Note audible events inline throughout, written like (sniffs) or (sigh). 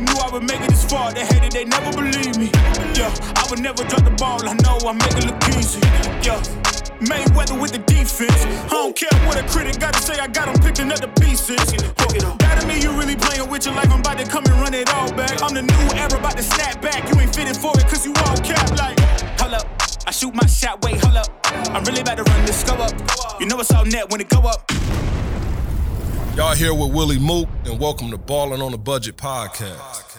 Who knew I would make it this far? They hated, they never believed me. Yeah, I would never drop the ball. I know I make it look easy. Yeah. Mayweather with the defense. I don't care what a critic got to say, I got them picking up the pieces. That to me, you really playing with your life. I'm about to come and run it all back. I'm the new era, about to snap back. You ain't fitting for it, cause you all cap like. Hold up, I shoot my shot, wait, hold up. I'm really about to run this go up. You know it's all net when it go up. Y'all here with Willie Mook, and welcome to Ballin' on the Budget podcast.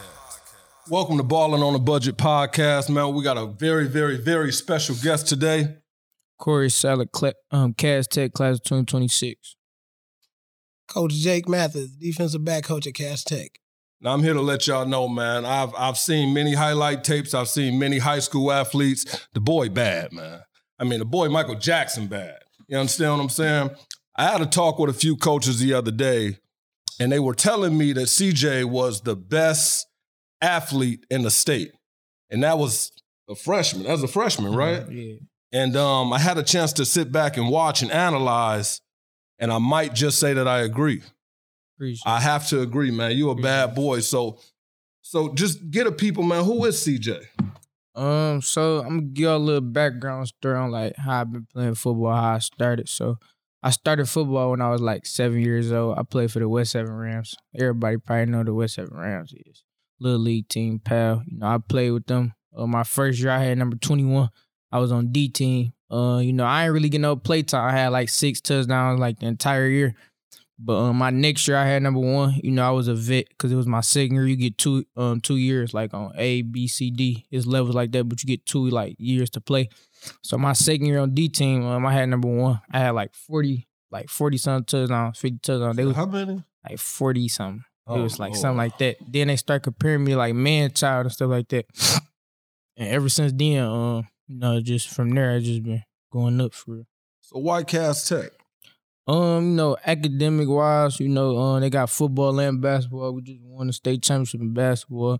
Welcome to Ballin' on the Budget podcast, man. We got a very, very, very special guest today. Corey Sadler, cla- um, Cass Tech class of 2026. Coach Jake Mathis, defensive back coach at Cass Tech. Now I'm here to let y'all know, man. I've I've seen many highlight tapes. I've seen many high school athletes. The boy bad, man. I mean, the boy Michael Jackson bad. You understand what I'm saying? I had a talk with a few coaches the other day, and they were telling me that CJ was the best athlete in the state, and that was a freshman. That was a freshman, right? Yeah. And um, I had a chance to sit back and watch and analyze, and I might just say that I agree. Appreciate I have to agree, man. You a bad boy. So, so just get a people, man. Who is CJ? Um, so I'm gonna give y'all a little background story on like how I've been playing football, how I started. So I started football when I was like seven years old. I played for the West Seven Rams. Everybody probably know the West Seven Rams is. Little league team, pal. You know, I played with them. Uh, my first year I had number 21. I was on D team. Uh, you know, I ain't really get no play time. I had like six touchdowns like the entire year. But um, my next year I had number one. You know, I was a vet because it was my second year. You get two um two years like on A, B, C, D. It's levels like that, but you get two like years to play. So my second year on D team, um, I had number one. I had like forty, like forty something touchdowns, fifty touchdowns. They was How many? like forty something. Oh, it was like Lord. something like that. Then they start comparing me like man child and stuff like that. (sniffs) And ever since then, um, you know, just from there, I just been going up for real. So why Cass Tech? Um, you know, academic wise, you know, um, they got football and basketball. We just won the state championship in basketball,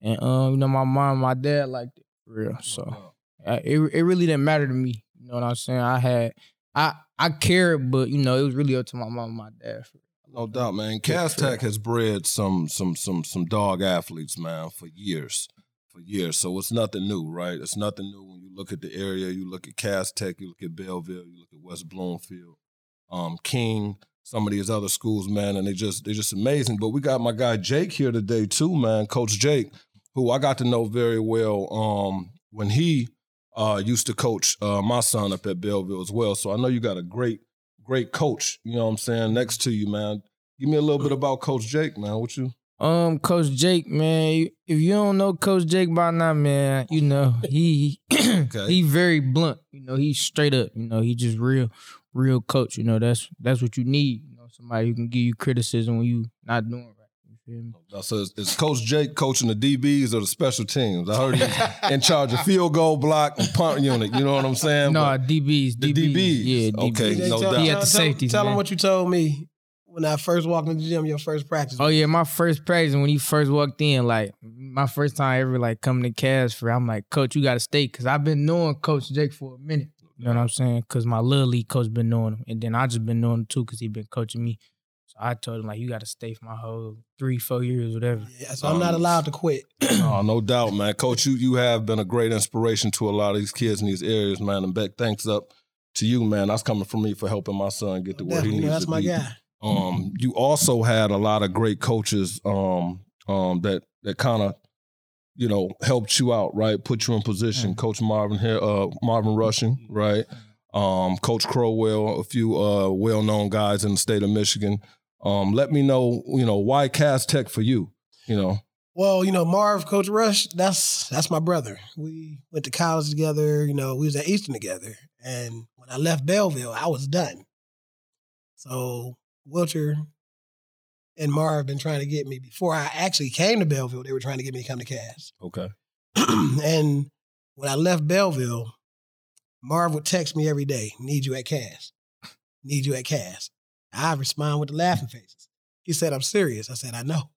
and um, you know, my mom, and my dad liked it for real. So uh, it it really didn't matter to me. You know what I'm saying? I had I I cared, but you know, it was really up to my mom and my dad. For No doubt, man. Cass Tech has bred some some some some dog athletes, man, for years. For years. So it's nothing new, right? It's nothing new when you look at the area, you look at Cass Tech, you look at Belleville, you look at West Bloomfield, um, King, some of these other schools, man, and they just they're just amazing. But we got my guy Jake here today too, man, Coach Jake, who I got to know very well um, when he uh, used to coach uh, my son up at Belleville as well. So I know you got a great, great coach, you know what I'm saying, next to you, man. Give me a little bit about Coach Jake, man. What you Um, Coach Jake, man, if you don't know Coach Jake by now, man, you know he (clears throat) Okay. he very blunt. You know he's straight up. You know he just real, real coach. You know that's that's what you need. You know somebody who can give you criticism when you not doing right. You feel me? Uh, So is, is Coach Jake coaching the DBs or the special teams? I heard he's (laughs) in charge of field goal block and punt unit. You know what I'm saying? No, But DBs, the DBs, DBs. yeah, DBs. Okay, no tell, doubt. He at the tell- safeties, Tell man. them what you told me when I first walked in the gym, your first practice. Oh yeah, my first practice when he first walked in, like my first time ever like coming to Cass for, I'm like, Coach, you got to stay because I've been knowing Coach Jake for a minute. You know what I'm saying? Because my little league coach been knowing him, and then I just been knowing him too because he been coaching me. So I told him like, you got to stay for my whole three, four years, whatever. Yeah, so I'm not allowed to quit. (clears throat) Oh, no doubt, man. Coach, you you have been a great inspiration to a lot of these kids in these areas, man. And Beck, thanks up to you, man. That's coming from me for helping my son get to where he Definitely, needs that's to my be. guy. Um, you also had a lot of great coaches um, um, that that kind of you know helped you out, right? Put you in position. Mm. Coach Marvin here, uh, Marvin Rushing, right? Um, Coach Crowell, a few uh, well-known guys in the state of Michigan. Um, let me know, you know, why Cass Tech for you? You know, Well, you know, Marv, Coach Rush, that's that's my brother. We went to college together. You know, we was at Eastern together. And when I left Belleville, I was done. So Wilcher and Marv been trying to get me before I actually came to Belleville. They were trying to get me to come to Cass. okay, (clears throat) and when I left Belleville, Marv would text me every day, need you at Cass. Need you at Cass. I respond with the laughing faces. He said, I'm serious. I said, I know.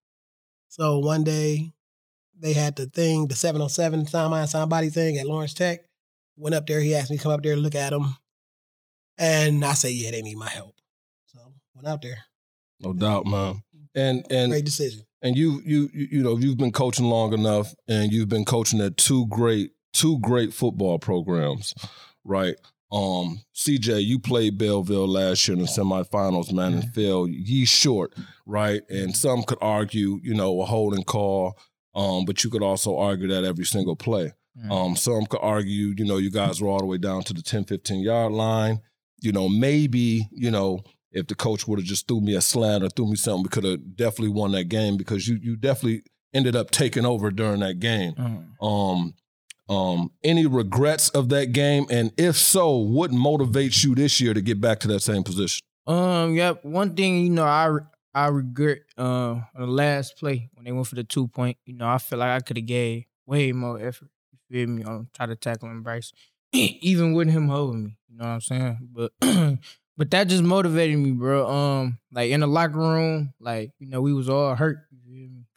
So one day they had the thing, the 707 sound mind sound body thing at Lawrence Tech. Went up there, he asked me to come up there and look at them. And I said, Yeah, they need my help. So went out there. no doubt, man. And and Great decision. and you you you know you've been coaching long enough, and you've been coaching at two great two great football programs, right? Um, CJ, you played Belleville last year in the semifinals, man, and fell ye short, right? And some could argue, you know, a holding call, um, but you could also argue that every single play. Mm. Um, some could argue, you know, you guys were all the way down to the 10, 15 yard line. You know, maybe, you know, if the coach would have just threw me a slant or threw me something, we could have definitely won that game because you you definitely ended up taking over during that game. Mm. Um, um, any regrets of that game? And if so, what motivates you this year to get back to that same position? Um, yep. One thing, you know, I I regret on the last play when they went for the two point. You know, I feel like I could have gave way more effort. You feel me? On try to tackle him, Bryce, (clears throat) even with him holding me. You know what I'm saying? But (clears throat) but that just motivated me, bro. Um, like in the locker room, like you know, we was all hurt.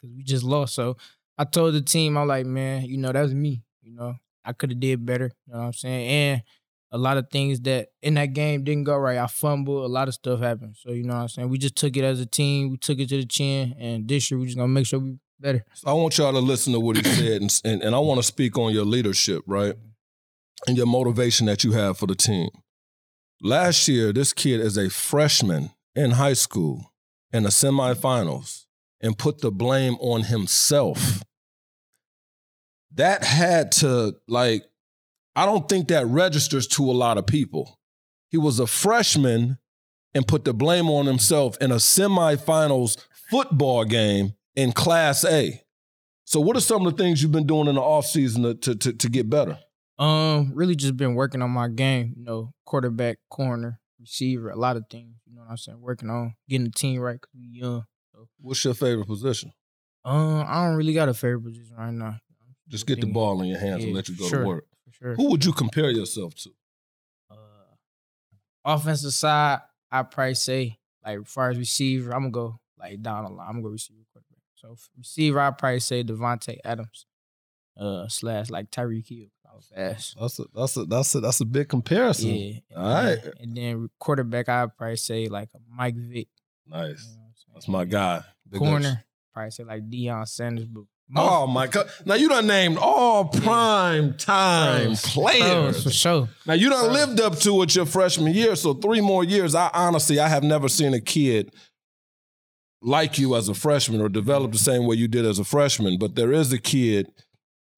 Because we just lost. So I told the team, I'm like, man, you know, that's me. You know, I could have did better. You know what I'm saying? And a lot of things that in that game didn't go right. I fumbled. A lot of stuff happened. So you know what I'm saying. We just took it as a team. We took it to the chin, and this year we just gonna make sure we better. I want y'all to listen to what he said, and, and, and I want to speak on your leadership, right? And your motivation that you have for the team. Last year, this kid is a freshman in high school in the semifinals and put the blame on himself. That had to, like, I don't think that registers to a lot of people. He was a freshman and put the blame on himself in a semifinals football game in Class A. So, what are some of the things you've been doing in the offseason to, to, to, to get better? Um, really just been working on my game. You know, quarterback, corner, receiver, a lot of things. You know what I'm saying? Working on getting the team right because we young. So, What's your favorite position? um, I don't really got a favorite position right now. Just get the ball in your hands and let you go sure. to work. For sure. Who would you compare yourself to? uh, offensive side, I probably say like as far as receiver, I'm gonna go like down the line. I'm gonna go receiver quarterback. So receiver, I probably say Davante Adams, uh, slash like Tyreek Hill. I was fast. That's a that's a that's a that's a big comparison. Yeah. All right. And then quarterback, I probably say like a Mike Vick. you know Nice. I'm saying? That's my guy. Big ups. Corner, probably say like Deion Sanders. But Oh my god! Now you done named all prime time Pros, players. for sure. Now you done lived up to it your freshman year, so three more years. I honestly, I have never seen a kid like you as a freshman or develop the same way you did as a freshman. But there is a kid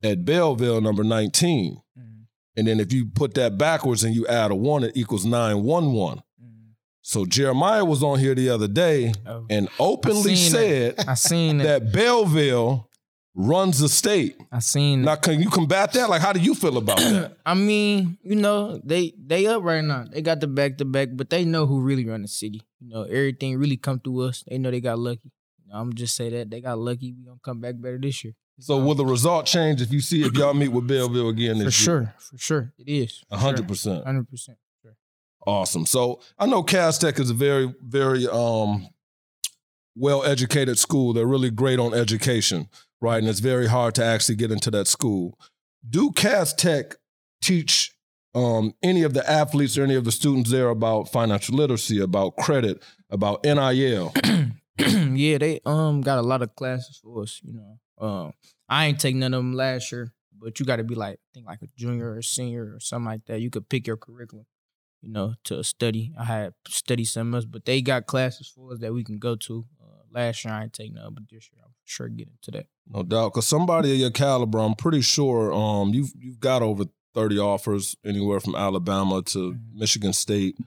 at Belleville, number nineteen, Mhm, and then if you put that backwards and you add a one, it equals nine one one. mhm. So Jeremiah was on here the other day Oh, and openly seen said I seen it. that Belleville runs the state. I seen. Now, can you combat that? Like, how do you feel about that? (clears throat) I mean, you know, they they up right now. They got the back to back, but they know who really run the city. You know, everything really come through us. They know they got lucky. You know, I'm just say that they got lucky. We gonna come back better this year. So, will the result change if you see if y'all meet with Belleville again for this year? sure, for sure, it is. hundred percent, hundred percent. Awesome. So I know Cass Tech is a very, very um, well educated school. They're really great on education, right? And it's very hard to actually get into that school. Do Cass Tech teach um, any of the athletes or any of the students there about financial literacy, about credit, about NIL? (clears throat) yeah, they um got a lot of classes for us. You know, um, I ain't take none of them last year, but you got to be like I think like a junior or senior or something like that. You could pick your curriculum, you know, to study. I had study summers, but they got classes for us that we can go to. Uh, last year I ain't take none, but this year I'm sure get into that. No doubt, because somebody of your caliber, I'm pretty sure um, you've you've got over 30 offers anywhere from Alabama to Mhm. Michigan State,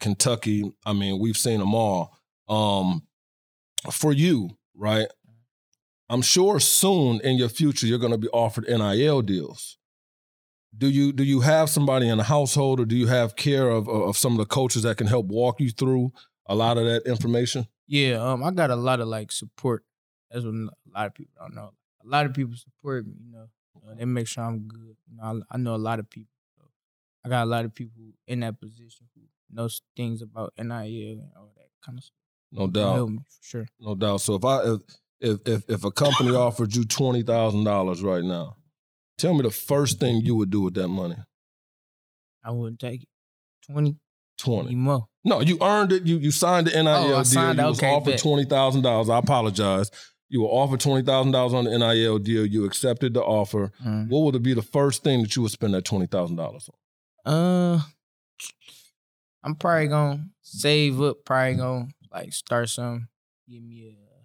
Kentucky. I mean, we've seen them all. Um, for you, right? I'm sure soon in your future you're going to be offered NIL deals. Do you do you have somebody in the household, or do you have care of of some of the coaches that can help walk you through a lot of that information? Yeah, um, I got a lot of like support. as a lot of people don't know. A lot of people support me. You know, Uh, they make sure I'm good. You know, I, I know a lot of people. So I got a lot of people in that position who knows things about NIL and all that kind of stuff. No doubt. help me for sure. No doubt. So if I if if if, a company offered you twenty thousand dollars right now, tell me the first thing you would do with that money. I wouldn't take it. Twenty, Twenty. more. No, you earned it. You you signed the NIL Oh, I deal. signed you it. was offered bet. twenty thousand dollars. I apologize. You were offered twenty thousand dollars on the NIL deal. You accepted the offer. Mm. What would it be the first thing that you would spend that twenty thousand dollars on? Uh, I'm probably gonna save up. Probably gonna like start some. Give me a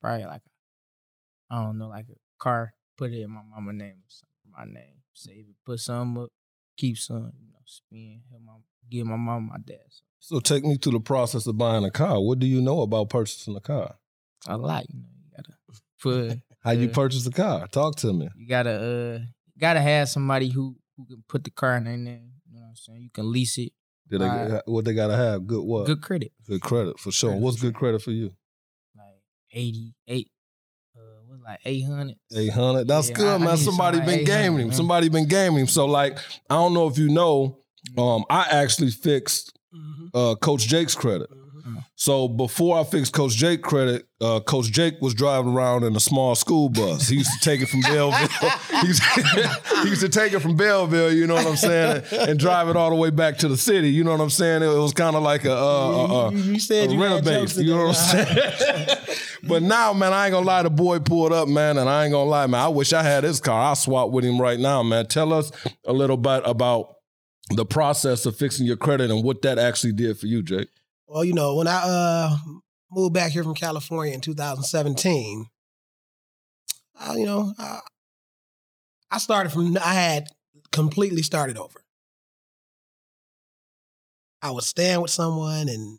probably like a, I don't know, like a car. Put it in my mama name or something. My name. Save it. Put some up. Keep some. You know, spend. Help my give my mom, my dad. Some. So take me through the process of buying a car. What do you know about purchasing a car? A lot. You know, gotta. (laughs) How you uh, purchase the car? Talk to me. You gotta uh gotta have somebody who who can put the car in their name. You know what I'm saying? You can lease it. Did they what they gotta have? Good what? Good credit. Good credit for sure. Credit What's for good credit for you? Like 88. Uh what's like 800. Eight hundred. That's Yeah, good, I- I man. need Somebody some been gaming him. Somebody been gaming him. So like, I don't know if you know, Mm. um, I actually fixed Mhm, uh, Coach Jake's credit. So before I fixed Coach Jake credit, uh, Coach Jake was driving around in a small school bus. He used to take it from Belleville. (laughs) he, used (laughs) he used to take it from Belleville, you know what I'm saying, and, and drive it all the way back to the city. You know what I'm saying? It was kind of like a, uh, you, you said a you base. You know what I'm saying? (laughs) but now, man, I ain't gonna lie. The boy pulled up, man, and I ain't gonna lie, man. I wish I had his car. I'll swap with him right now, man. Tell us a little bit about the process of fixing your credit and what that actually did for you, Jake. Well, you know, when I uh moved back here from California in 2017, I, you know, I, I started from I had completely started over. I was staying with someone and,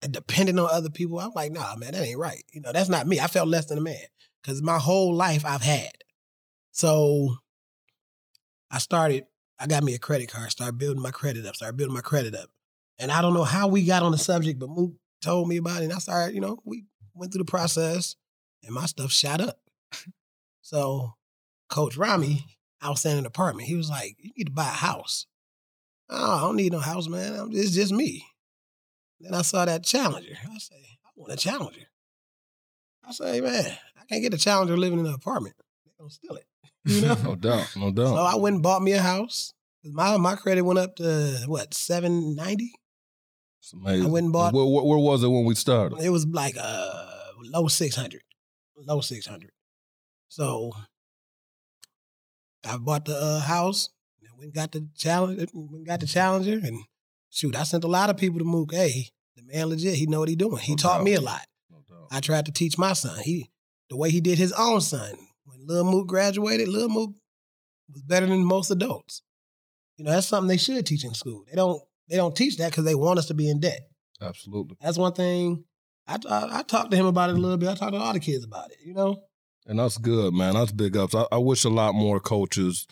and depending on other people. I'm like, nah, man, that ain't right. You know, that's not me. I felt less than a man because my whole life I've had. So I started. I got me a credit card. Started building my credit up. Started building my credit up. And I don't know how we got on the subject, but Mook told me about it. And I started, you know, we went through the process and my stuff shot up. So Coach Rami, I was in an apartment. He was like, You need to buy a house. Oh, I don't need no house, man. I'm- It's just me. Then I saw that Challenger. I say, I want a Challenger. I say, man, I can't get a Challenger living in an apartment. They're gonna steal it. (laughs) You know? (laughs) No doubt, no doubt. So. I went and bought me a house. My my credit went up to what seven ninety. It's amazing. I went and bought- Where, where, where was it when we started? It was like uh low six hundred, low six hundred. So I bought the uh, house. And we got the challenge. We got the challenger, and shoot, I sent a lot of people to Mook. Hey, the man legit. He know what he doing. He No taught doubt. me a lot. No. I tried to teach my son. He the way he did his own son. When Lil Mook graduated, Lil Mook was better than most adults. You know, that's something they should teach in school. They don't they don't teach that because they want us to be in debt. Absolutely. That's one thing. I, I I talked to him about it a little bit. I talked to all the kids about it. You know, And that's good, man. That's big ups. I, I wish a lot more coaches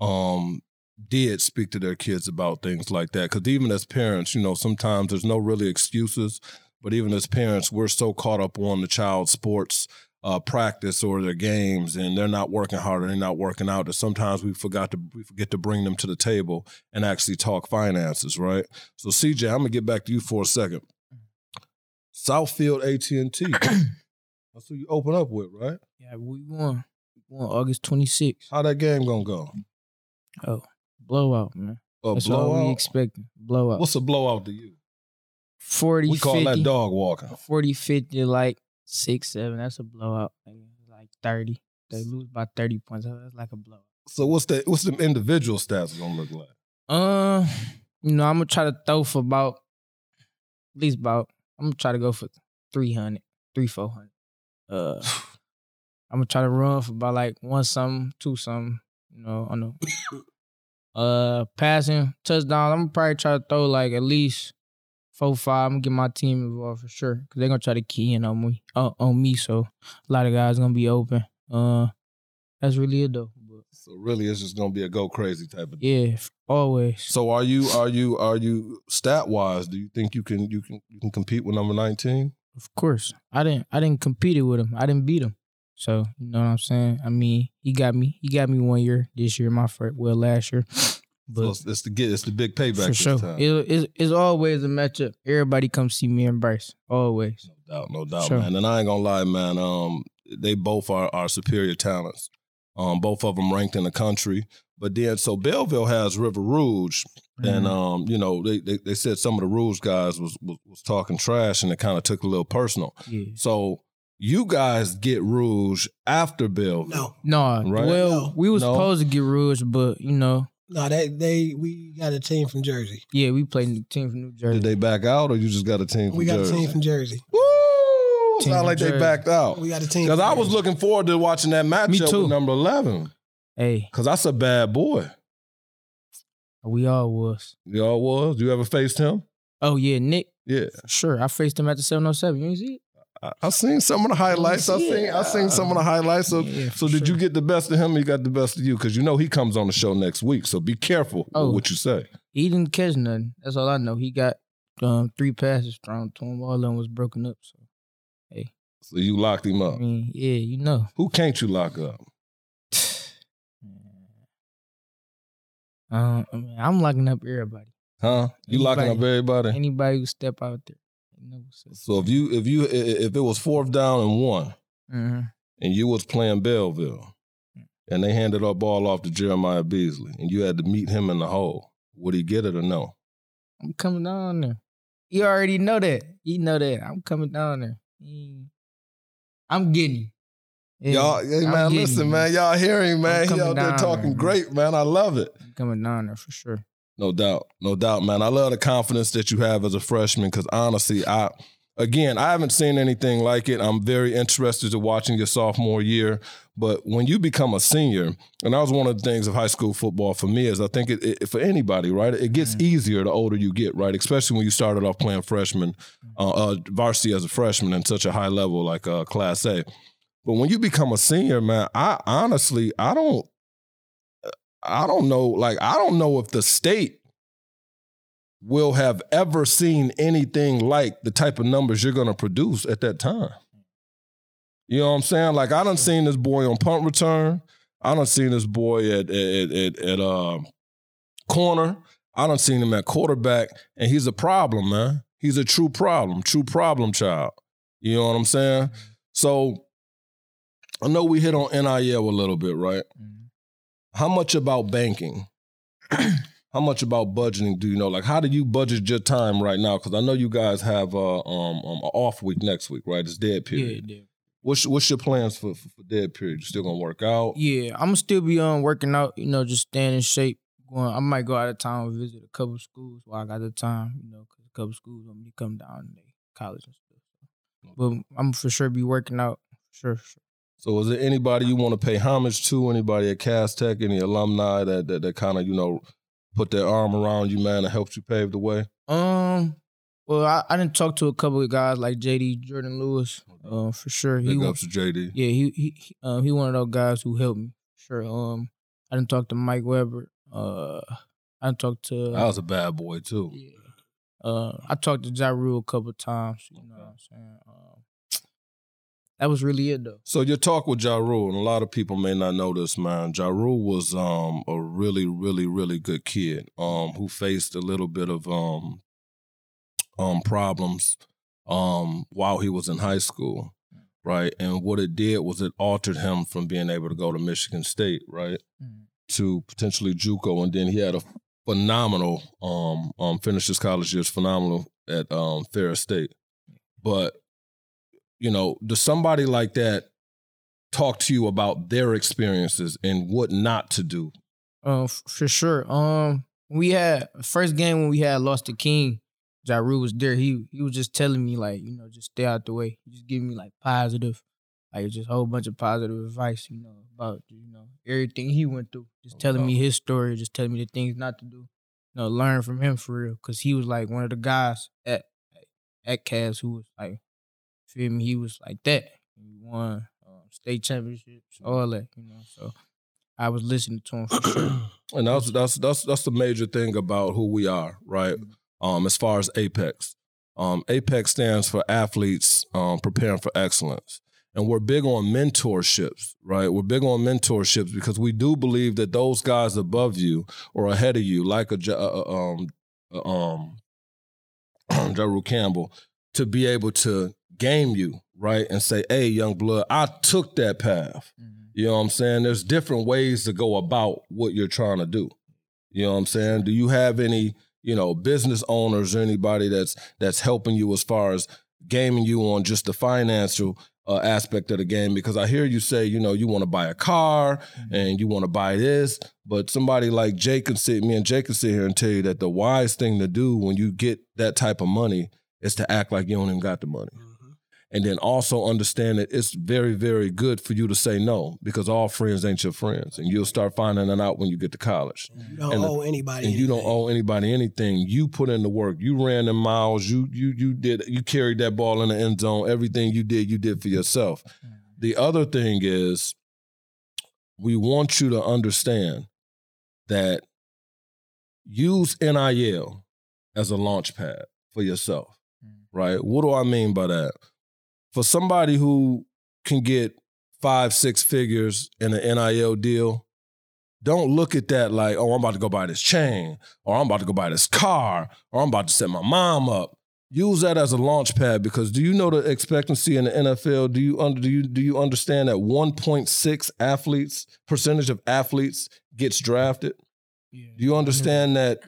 um did speak to their kids about things like that. Cause even as parents, you know, sometimes there's no really excuses. But even as parents, we're so caught up on the child's sports uh, practice or their games, and they're not working hard or they're not working out. That sometimes we forgot to we forget to bring them to the table and actually talk finances, right? So, CJ, I'm gonna get back to you for a second. Southfield AT and T. (clears throat) That's who you open up with, right? Yeah, we won. We won August 26th. How that game gonna go? Oh, blowout, man. A That's all we blowout. expecting. Blowout. What's a blowout to you? 40, We call 50, that dog walking. 40, 50, like six, seven. That's a blowout. Like, 30. They lose by 30 points. That's like a blowout. So what's the what's the individual stats gonna look like? Uh, you know, I'm gonna try to throw for about at least about. I'm gonna try to go for 300, three, 400. Uh, (sighs) I'm gonna try to run for about like one something, two something. You know, on the (coughs) uh passing touchdown. I'm gonna probably try to throw like at least four, five. I'm gonna get my team involved for sure because they're gonna try to key in on me, uh, on me. So a lot of guys gonna be open. Uh, that's really it though. But So really, it's just gonna be a go crazy type of. yeah, always. So are you are you are you stat wise? Do you think you can you can you can compete with number nineteen? Of course, I didn't. I didn't compete with him. I didn't beat him. So you know what I'm saying. I mean, he got me. He got me one year this year. My first, well, last year. So But it's, it's the get it's the big payback for this sure, time. it, it's, it's always a matchup. Everybody come see me and Bryce. Always. No doubt, no doubt, Sure. man. And I ain't gonna lie, man. Um, they both are are superior talents. Um, both of them ranked in the country. But then, so Belleville has River Rouge, and Mhm. um, you know, they, they they said some of the Rouge guys was was, was talking trash, and it kind of took a little personal. yeah. So you guys get Rouge after Belleville. No, No, Right? well, No. we was No. supposed to get Rouge, but you know, no, they they we got a team from Jersey. yeah, we played the team from New Jersey. Did they back out, or you just got a team from We got Jersey? a team from Jersey. Woo! Team Sound from like they Jersey. backed out. We got a team Because from I was Jersey. looking forward to watching that matchup too. with number 11. hey, Because that's a bad boy. we all was. Y'all was? You ever faced him? Oh yeah, Nick. Yeah. Sure, I faced him at the 707. You ain't see it? I, I seen some of the highlights. I seen I seen some of the highlights. So, Yeah, so did you get the best of him or you got the best of you? Because you know he comes on the show next week. So be careful Oh. with what you say. He didn't catch nothing. That's all I know. He got um, three passes thrown to him. All of them was broken up. So hey. So you locked him I up. mean, yeah, you know. Who can't you lock up? (sighs) Um, I mean, I'm locking up everybody. Huh? You locking up everybody? Anybody who step out there. Know. So if you if you if it was fourth down and one Mhm. and you was playing Belleville and they handed our ball off to Jeremiah Beasley and you had to meet him in the hole, would he get it or no? I'm coming down there. You already know that. You know that. I'm coming down there. Mm. I'm getting you. Yeah, Y'all, hey man, listen, you. man, y'all hearing, man. Out there talking there, great, man. I love it. I'm coming down there for sure. No doubt, no doubt, man. I love the confidence that you have as a freshman because honestly, I again, I haven't seen anything like it. I'm very interested to watching your sophomore year. But when you become a senior, and that was one of the things of high school football for me is I think it, it for anybody, right? It gets easier the older you get, right? Especially when you started off playing freshman, uh, uh, varsity as a freshman in such a high level like uh, Class A. But when you become a senior, man, I honestly, I don't, I don't know, like I don't know if the state will have ever seen anything like the type of numbers you're going to produce at that time. You know what I'm saying? Like I done seen this boy on punt return. I done seen this boy at at at, at um, corner. I done seen him at quarterback, and he's a problem, man. He's a true problem, true problem child. You know what I'm saying? So I know we hit on NIL a little bit, right? Mhm. How much about banking? (clears throat) how much about budgeting do you know? Like, how do you budget your time right now? Because I know you guys have uh, um, um off week next week, right? It's dead period. Yeah, yeah. What's what's your plans for, for, for dead period? You still gonna work out? Yeah, I'm gonna still be on working out. You know, just staying in shape. Going, I might go out of town and visit a couple schools while I got the time. You know, because a couple schools want me to come down they college and stuff. But I'm for sure be working out. Sure, sure. So, is there anybody you want to pay homage to? Anybody at Cass Tech? Any alumni that that, that kind of you know put their arm around you, man, and helped you pave the way? Um, well, I, I didn't talk to a couple of guys like JD Jordan Lewis. Uh, for sure. He Big wa- ups to JD. Yeah, he he he, um, he one of those guys who helped me. Sure. Um, I didn't talk to Mike Weber. Uh, I didn't talk to. I was a bad boy too. Yeah. Uh, I talked to Ja Rule a couple times. You know what I'm saying? Um, that was really it though. So your talk with Ja Rule, and a lot of people may not know this, man. Ja Rule was um, a really, really, really good kid um, who faced a little bit of um, um, problems um, while he was in high school, right? And what it did was it altered him from being able to go to Michigan State, right, to potentially JUCO, and then he had a phenomenal um, um, finished his college years phenomenal at um, Ferris State, but you know, does somebody like that talk to you about their experiences and what not to do? Uh, f- for sure. Um, we had first game when we had lost to King. Ja Rule was there. He he was just telling me like, you know, just stay out the way. He just giving me like positive, like just a whole bunch of positive advice, you know, about you know everything he went through. Just telling me his story, just telling me the things not to do. You know, learn from him for real, because he was like one of the guys at at Cass who was like, feel me, he was like that. He won um, state championships, all that, you know. So I was listening to him for sure. (clears throat) And that's that's that's that's the major thing about who we are, right? Um, as far as Apex, um, Apex stands for athletes um, preparing for excellence, and we're big on mentorships, right? We're big on mentorships because we do believe that those guys above you or ahead of you, like a uh, uh, um uh, um (clears throat) Ja Rule Campbell, to be able to game you, right, and say, "Hey, young blood, I took that path." You know what I'm saying? There's different ways to go about what you're trying to do. You know what I'm saying? Do you have any, you know, business owners or anybody that's that's helping you as far as gaming you on just the financial uh, aspect of the game because I hear you say, you know, you want to buy a car Mm-hmm. and you want to buy this, but somebody like Jake can sit, me and Jake can sit here and tell you that the wise thing to do when you get that type of money is to act like you don't even got the money. Mhm. And then also understand that it's very, very good for you to say no because all friends ain't your friends. And you'll start finding that out when you get to college. You don't And the- anybody. And you don't owe anybody anything. You put in the work. You ran the miles. You you you did you carried that ball in the end zone. Everything you did, you did for yourself. Mm-hmm. The other thing is we want you to understand that use NIL as a launch pad for yourself. Mm-hmm. Right? What do I mean by that? For somebody who can get five, six figures in an NIL deal, don't look at that like, oh, I'm about to go buy this chain, or I'm about to go buy this car, or I'm about to set my mom up. Use that as a launch pad because do you know the expectancy in the NFL? Do you under do you do you understand that 1.6 athletes percentage of athletes gets drafted? Yeah. Do you understand that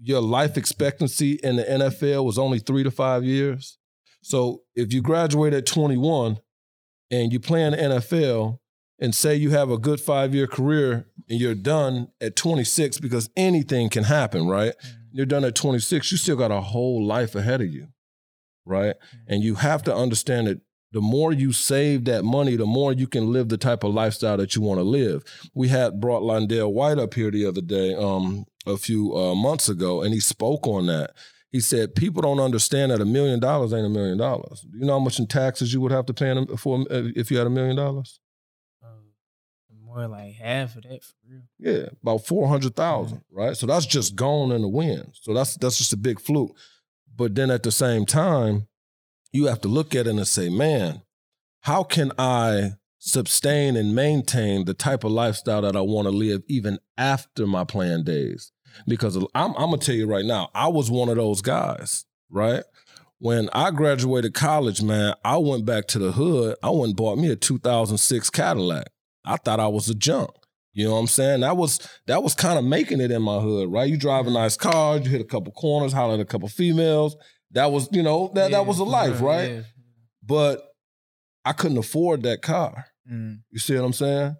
your life expectancy in the NFL was only three to five years? So if you graduate at 21 and you play in the NFL and say you have a good five year career and you're done at 26 because anything can happen, right? You're done at 26, you still got a whole life ahead of you, right? And you have to understand that the more you save that money, the more you can live the type of lifestyle that you want to live. We had brought Londell White up here the other day, um, a few uh, months ago, and he spoke on that. He said people don't understand that a million dollars ain't a million dollars. Do you know how much in taxes you would have to pay for uh, if you had a million dollars? Uh, more like half of that for real. Yeah, about four hundred thousand, right? So that's just gone in the wind. So that's that's just a big fluke. But then at the same time, you have to look at it and say, man, how can I sustain and maintain the type of lifestyle that I want to live even after my planned days? Because I'm, I'm gonna tell you right now, I was one of those guys, right? When I graduated college, man, I went back to the hood. I went and bought me a 2006 Cadillac. I thought I was a junk. You know what I'm saying? That was that was kind of making it in my hood, right? You drive a nice car, you hit a couple corners, holler at a couple females. That was, you know, that, Yeah, that was a life, right? yeah. But I couldn't afford that car. Mm. You see what I'm saying?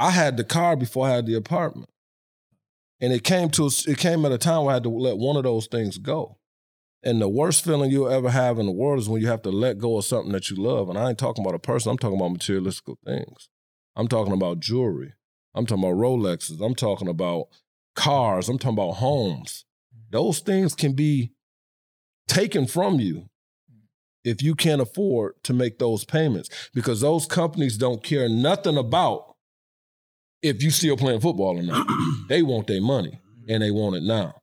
I had the car before I had the apartment. And it came to it came at a time where I had to let one of those things go. And the worst feeling you'll ever have in the world is when you have to let go of something that you love. And I ain't talking about a person, I'm talking about materialistic things. I'm talking about jewelry. I'm talking about Rolexes. I'm talking about cars. I'm talking about homes. Mm-hmm. Those things can be taken from you if you can't afford to make those payments because those companies don't care nothing about if you still playing football or not. (clears throat) they want their money and they want it now.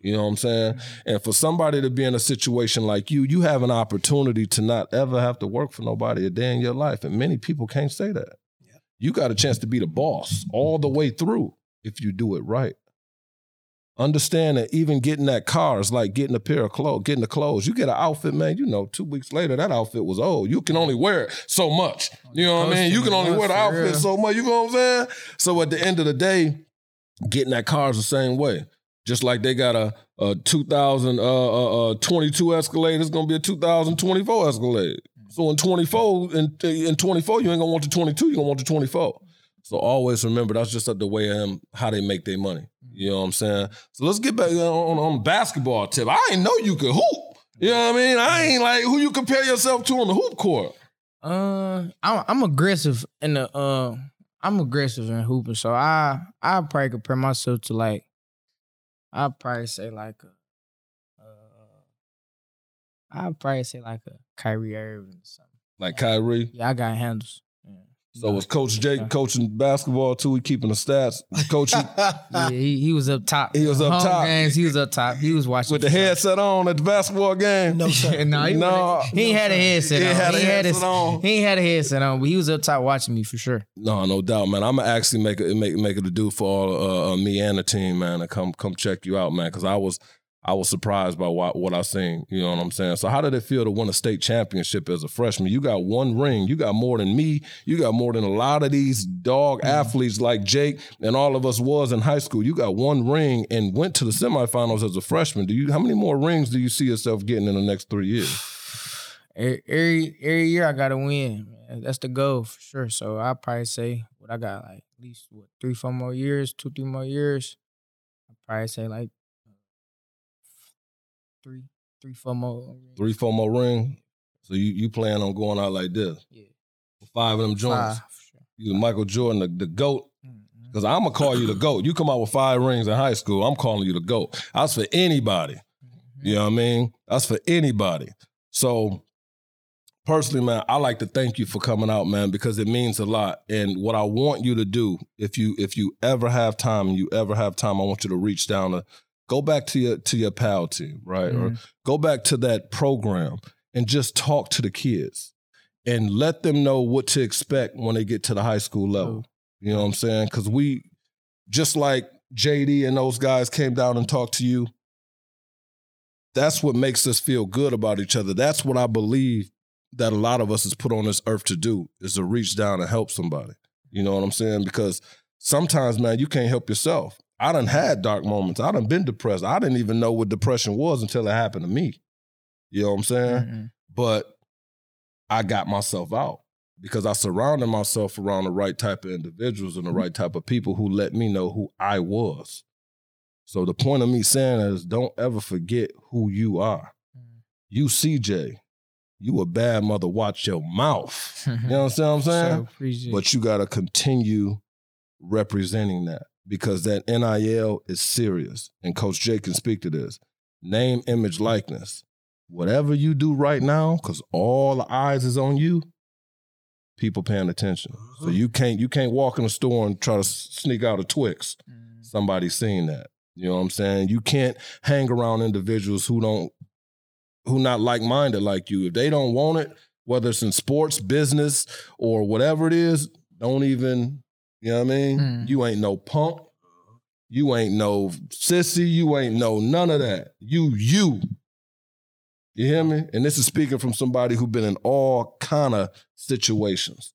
You know what I'm saying? Mm-hmm. And for somebody to be in a situation like you, you have an opportunity to not ever have to work for nobody a day in your life. And many people can't say that. Yeah. You got a chance to be the boss all the way through if you do it right. Understand that even getting that car is like getting a pair of clothes, getting the clothes. You get an outfit, man, you know, two weeks later, that outfit was old. You can only wear it so much. You know what I mean? You can only wear the outfit so much. You know what I'm saying? So at the end of the day, getting that car is the same way. Just like they got a, a 2000 uh, uh, uh, 22 Escalade, it's gonna be a 2024 Escalade. So in 24, in, in 24, you ain't gonna want the 22, you're gonna want the 24. So always remember that's just the way I am, how they make their money. You know what I'm saying? So let's get back on, on the basketball tip. I didn't know you could hoop. You know what I mean? I ain't like who you compare yourself to on the hoop court. Uh, I'm I'm aggressive in the uh, I'm aggressive in hooping, so I I probably compare myself to like, I'd probably say like a, uh, I'd probably say like a Kyrie Irving or something. Like Kyrie. Yeah, I got handles. Yeah. So was Coach Jake coaching basketball too? He keeping the stats. Coach (laughs) Yeah, he, he was up top. He was up Home top. Games, he was up top. He was watching with the headset on at the basketball game. no, sir. (laughs) no, he, No. he ain't had a headset He on. had a he, had headset his, on. he had a headset on, but he was up top watching me for sure. No, no doubt, man. I'm gonna actually make it make make it a do for all uh, uh, me and the team, man, to come come check you out, man. Because I was I was surprised by what what I seen. You know what I'm saying? So how did it feel to win a state championship as a freshman? You got one ring. You got more than me. You got more than a lot of these dog mm-hmm. athletes like Jake and all of us was in high school. You got one ring and went to the semifinals as a freshman. Do you? How many more rings do you see yourself getting in the next three years? (sighs) Every every, every year I gotta win. Man. That's the goal for sure. So I probably say what I got like at least what three, four more years, two, three more years. I probably say like three, three, four more. Three, four more ring. So you you plan on going out like this? Yeah, Five of them joints. sure. You the Michael Jordan, the, the GOAT. Because I'm gonna call you the GOAT. You come out with five rings in high school, I'm calling you the GOAT. That's for anybody. Mhm. You know what I mean? That's for anybody. So personally, man, I like to thank you for coming out, man, because it means a lot. And what I want you to do, if you if you ever have time and you ever have time, I want you to reach down to go back to your to your pal team, right? Or Mhm. go back to that program and just talk to the kids and let them know what to expect when they get to the high school level. Cool. You know what I'm saying? Because we, just like JD and those guys came down and talked to you, that's what makes us feel good about each other. That's what I believe that a lot of us is put on this earth to do is to reach down and help somebody. You know what I'm saying? Because sometimes, man, you can't help yourself. I done had dark moments. I done been depressed. I didn't even know what depression was until it happened to me. You know what I'm saying? Mhm. but I got myself out because I surrounded myself around the right type of individuals and the right type of people who let me know who I was. So the point of me saying is don't ever forget who you are. You CJ, you a bad mother, watch your mouth. You know what I'm saying? (laughs) appreciate But you gotta continue representing that because that NIL is serious. And Coach Jay can speak to this. Name, image, likeness. Whatever you do right now, because all the eyes is on you, people paying attention. So Mhm. you can't you can't walk in a store and try to sneak out a Twix. Mhm. Somebody's seen that. You know what I'm saying? You can't hang around individuals who don't who not like-minded like you. If they don't want it, whether it's in sports, business, or whatever it is, don't even, you know what I mean? Mm. You ain't no punk. You ain't no sissy. You ain't no none of that. You, you. You hear me? And this is speaking from somebody who been in all kind of situations.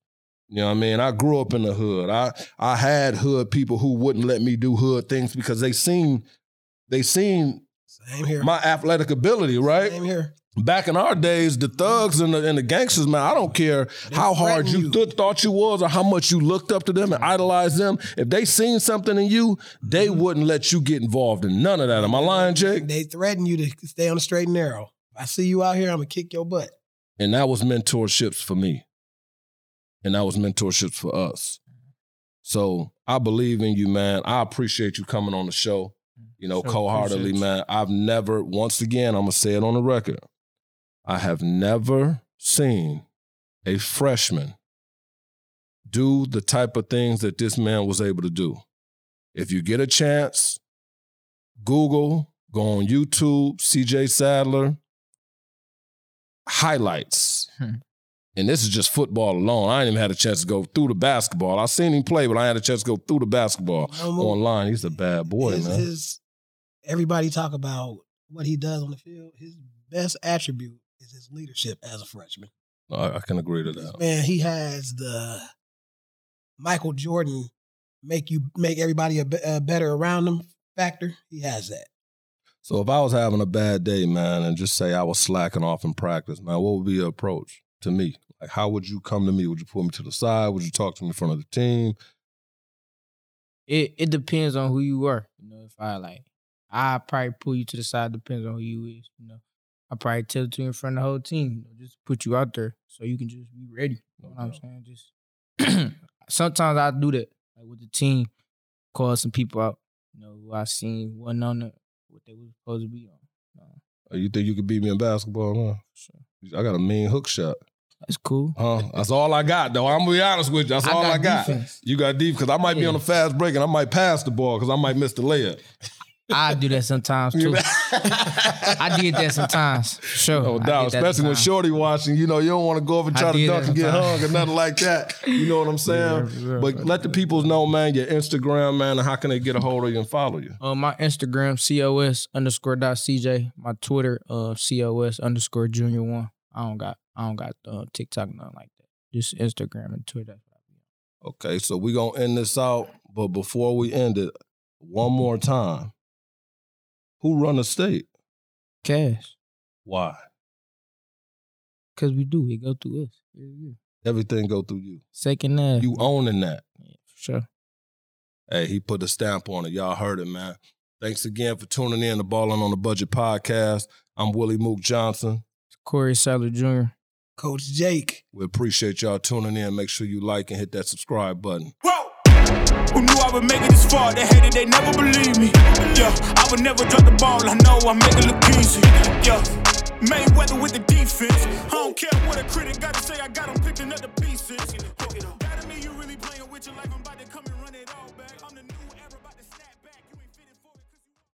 You know what I mean? I grew up in the hood. I I had hood people who wouldn't let me do hood things because they seen they seen Same here. my athletic ability, right? Same here. Back in our days, the thugs and the, and the gangsters, man, I don't care They how hard you, you. th- thought you was or how much you looked up to them and idolized them. If they seen something in you, they Mm-hmm. wouldn't let you get involved in none of that. Am I lying, Jake? They threaten you to stay on the straight and narrow. If I see you out here, I'm gonna kick your butt. And that was mentorships for me. And that was mentorships for us. So I believe in you, man. I appreciate you coming on the show, you know, Sure, cold heartedly, man. I've never, once again, I'm going to say it on the record. I have never seen a freshman do the type of things that this man was able to do. If you get a chance, Google, go on YouTube, CJ Sadler, highlights. Hmm. And this is just football alone. I ain't even had a chance to go through the basketball. I seen him play, but I had a chance to go through the basketball No online. He's a bad boy, his, man. his- everybody talk about what he does on the field. His best attribute is his leadership as a freshman. I, I can agree to that. Man, he has the Michael Jordan make you make everybody a, a uh, better around him factor. He has that. So if I was having a bad day, man, and just say I was slacking off in practice, man, what would be your approach to me? Like, how would you come to me? Would you pull me to the side? Would you talk to me in front of the team? it it depends on who you are. You know, if I like, I probably pull you to the side. Depends on who you is. You know, I probably tell it to you in front of the whole team. Just put you out there so you can just be ready. You know what I'm saying? Just (clears throat) sometimes I do that, like with the team, call some people out. You know, who I seen wasn't on the what they was supposed to be on. Uh, Uh, You think you could beat me in basketball, huh? so I got a mean hook shot. that's cool. Huh? That's all I got, though. I'm gonna be honest with you. That's all I got. defense. You got deep because I might be on a fast break and I might pass the ball because I might miss the layup. I do that sometimes too. (laughs) I did that sometimes. Sure. No doubt, did that especially when. Shorty watching. You know, you don't want to go over and try to did dunk and get hung or nothing like that. You know what I'm (laughs) saying? Yeah, yeah. But let the people know, man, your Instagram, man, and how can they get a hold of you and follow you? Uh, my Instagram, COS underscore dot CJ. My Twitter, uh, COS underscore junior one. I don't got I don't got uh, TikTok, nothing like that. Just Instagram and Twitter. Okay, so we're gonna end this out, but before we end it, one more time. Who run the state? Cass. Why? Cause we do. It go through us. every year. Everything go through you. Second half. You owning that. Yeah, for sure. Hey, he put a stamp on it. Y'all heard it, man. Thanks again for tuning in to Balling on the Budget podcast. I'm Willie Mook Johnson. Corey Sadler Jr. Coach Jake. We appreciate y'all tuning in. Make sure you like and hit that subscribe button. Whoa! Who knew I would make it this far? They hated, they never believe me. Yeah, I would never drop the ball. I know I make it look easy. Yeah, Mayweather with the defense. I don't care what a critic got to say. I got him picking up the pieces.